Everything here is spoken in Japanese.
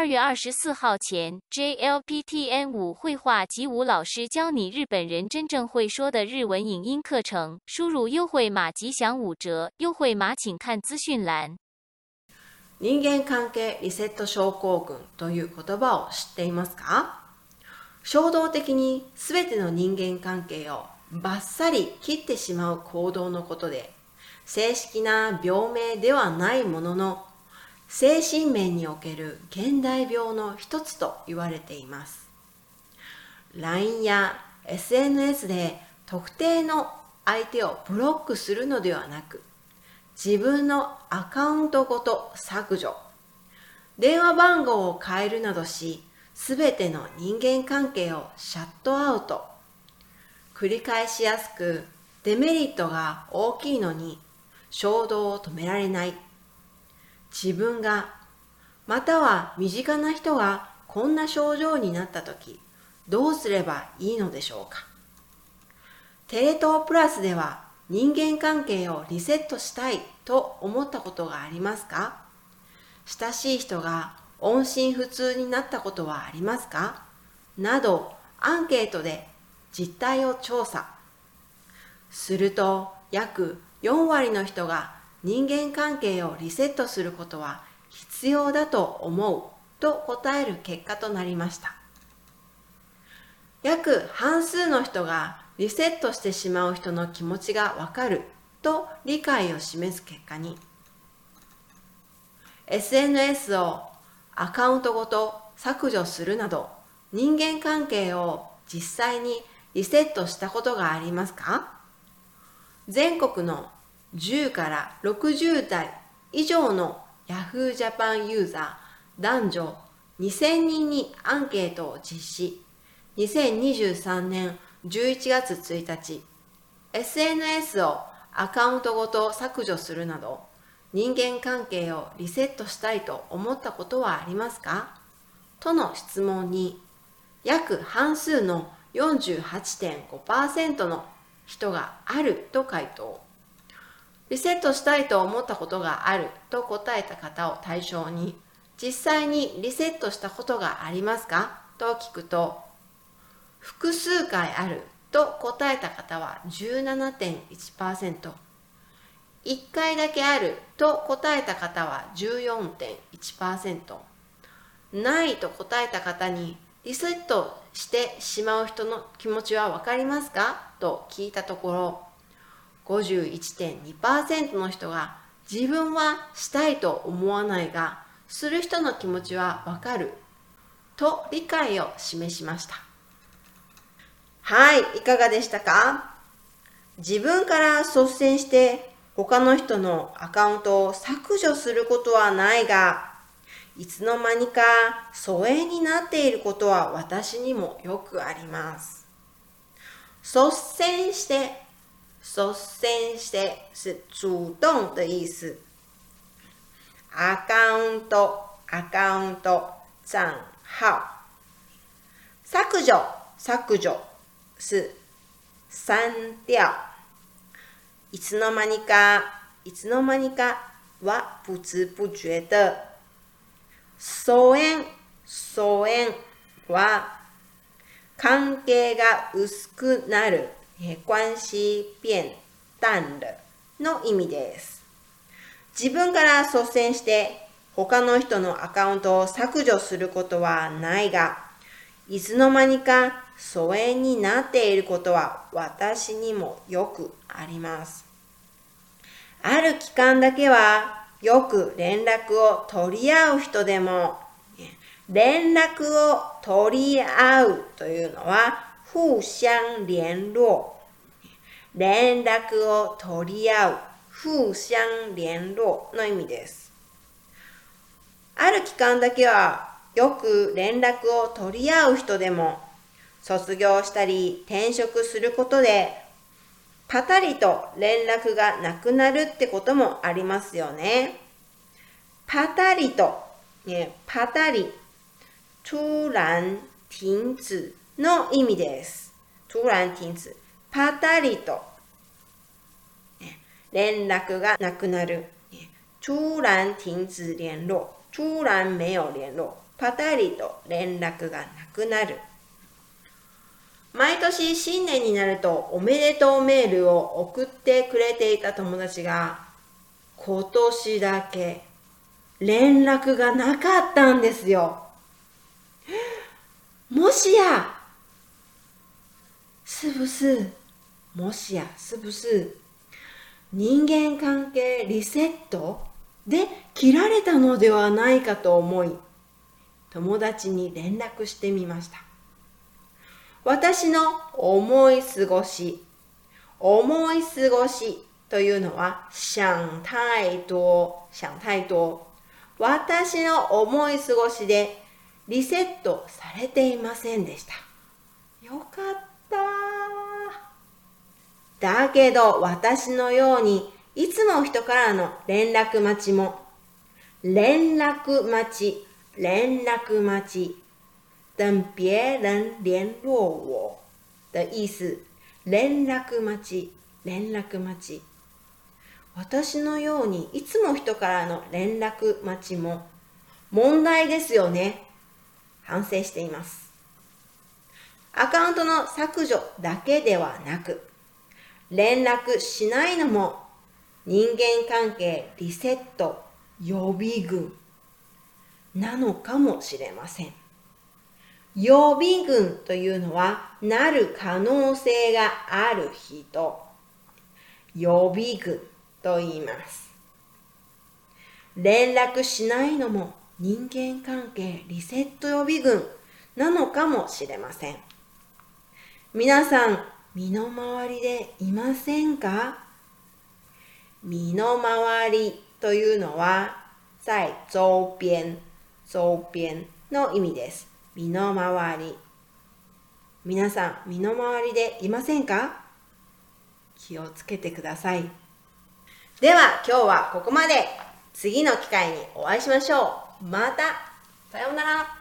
二月二十四号前，JLPTN 五绘画及舞老师教你日本人真正会说的日文影音课程。输入优惠码即享五折，优惠码请看资讯栏。人間関係リセット症候群という言葉を知っていますか？衝動的に全ての人間関係をバッサリ切ってしまう行動のことで、正式な病名ではないものの、精神面における現代病の一つと言われています。LINE や SNS で特定の相手をブロックするのではなく、自分のアカウントごと削除、電話番号を変えるなどし、すべての人間関係をシャットアウト。繰り返しやすく、デメリットが大きいのに、衝動を止められない。自分が、または身近な人がこんな症状になった時、どうすればいいのでしょうか？テレ東プラスでは人間関係をリセットしたいと思ったことがありますか？親しい人が音信不通になったことはありますか？などアンケートで実態を調査。すると約4割の人が人間関係をリセットすることは必要だと思うと答える結果となりました。約半数の人がリセットしてしまう人の気持ちがわかると理解を示す結果に SNS をアカウントごと削除するなど人間関係を実際にリセットしたことがありますか？全国の10から60代以上の Yahoo Japan ユーザー男女2000人にアンケートを実施。2023年11月1日、SNS をアカウントごと削除するなど、人間関係をリセットしたいと思ったことはありますか？との質問に、約半数の48.5%の人があると回答。リセットしたいと思ったことがあると答えた方を対象に、実際にリセットしたことがありますか？と聞くと、複数回あると答えた方は17.1%、1回だけあると答えた方は14.1%、ないと答えた方にリセットしてしまう人の気持ちはわかりますか？と聞いたところ、51.2%の人が自分はしたいと思わないが、する人の気持ちはわかると理解を示しました。はい、いかがでしたか？自分から率先して他の人のアカウントを削除することはないが、いつの間にか疎遠になっていることは私にもよくあります。率先して率先して是主動的意思。アカウント、アカウント、账号。削除、削除是删掉。いつの間にか、いつの間にかは不知不觉的。疎遠、疎遠は関係が薄くなる。关系变淡了の意味です。自分から率先して他の人のアカウントを削除することはないが、いつの間にか疎遠になっていることは私にもよくあります。ある期間だけはよく連絡を取り合う人でも、連絡を取り合うというのは互相联絡。連絡を取り合う。互相聯絡の意味です。ある期間だけはよく連絡を取り合う人でも卒業したり転職することでパタリと連絡がなくなるってこともありますよね。パタリと、ね、パタリ、突然停止の意味です。突然停止。パタリと、連絡がなくなる。突然停止聯絡。突然没有聯絡。パタリと連絡がなくなる。毎年新年になるとおめでとうメールを送ってくれていた友達が今年だけ連絡がなかったんですよ。もしや、是不是、もしや、是不是、人間関係リセット？で切られたのではないかと思い、友達に連絡してみました。私の思い過ごし、思い過ごしというのは、想太多、想太多。私の思い過ごしでリセットされていませんでした。よかった。だけど私のようにいつも人からの連絡待ちも、連絡待ち、連絡待ち、等别人联络我的意思。連絡待ち、連絡待ち。私のようにいつも人からの連絡待ちも問題ですよね。反省しています。アカウントの削除だけではなく、連絡しないのも人間関係リセット予備軍なのかもしれません。予備軍というのはなる可能性がある人。予備軍と言います。連絡しないのも人間関係リセット予備軍なのかもしれません。皆さん、身の回りでいませんか？身の回りというのは、在周边、周边の意味です。身の回り。皆さん、身の回りでいませんか？気をつけてください。では、今日はここまで。次の機会にお会いしましょう。また。さようなら。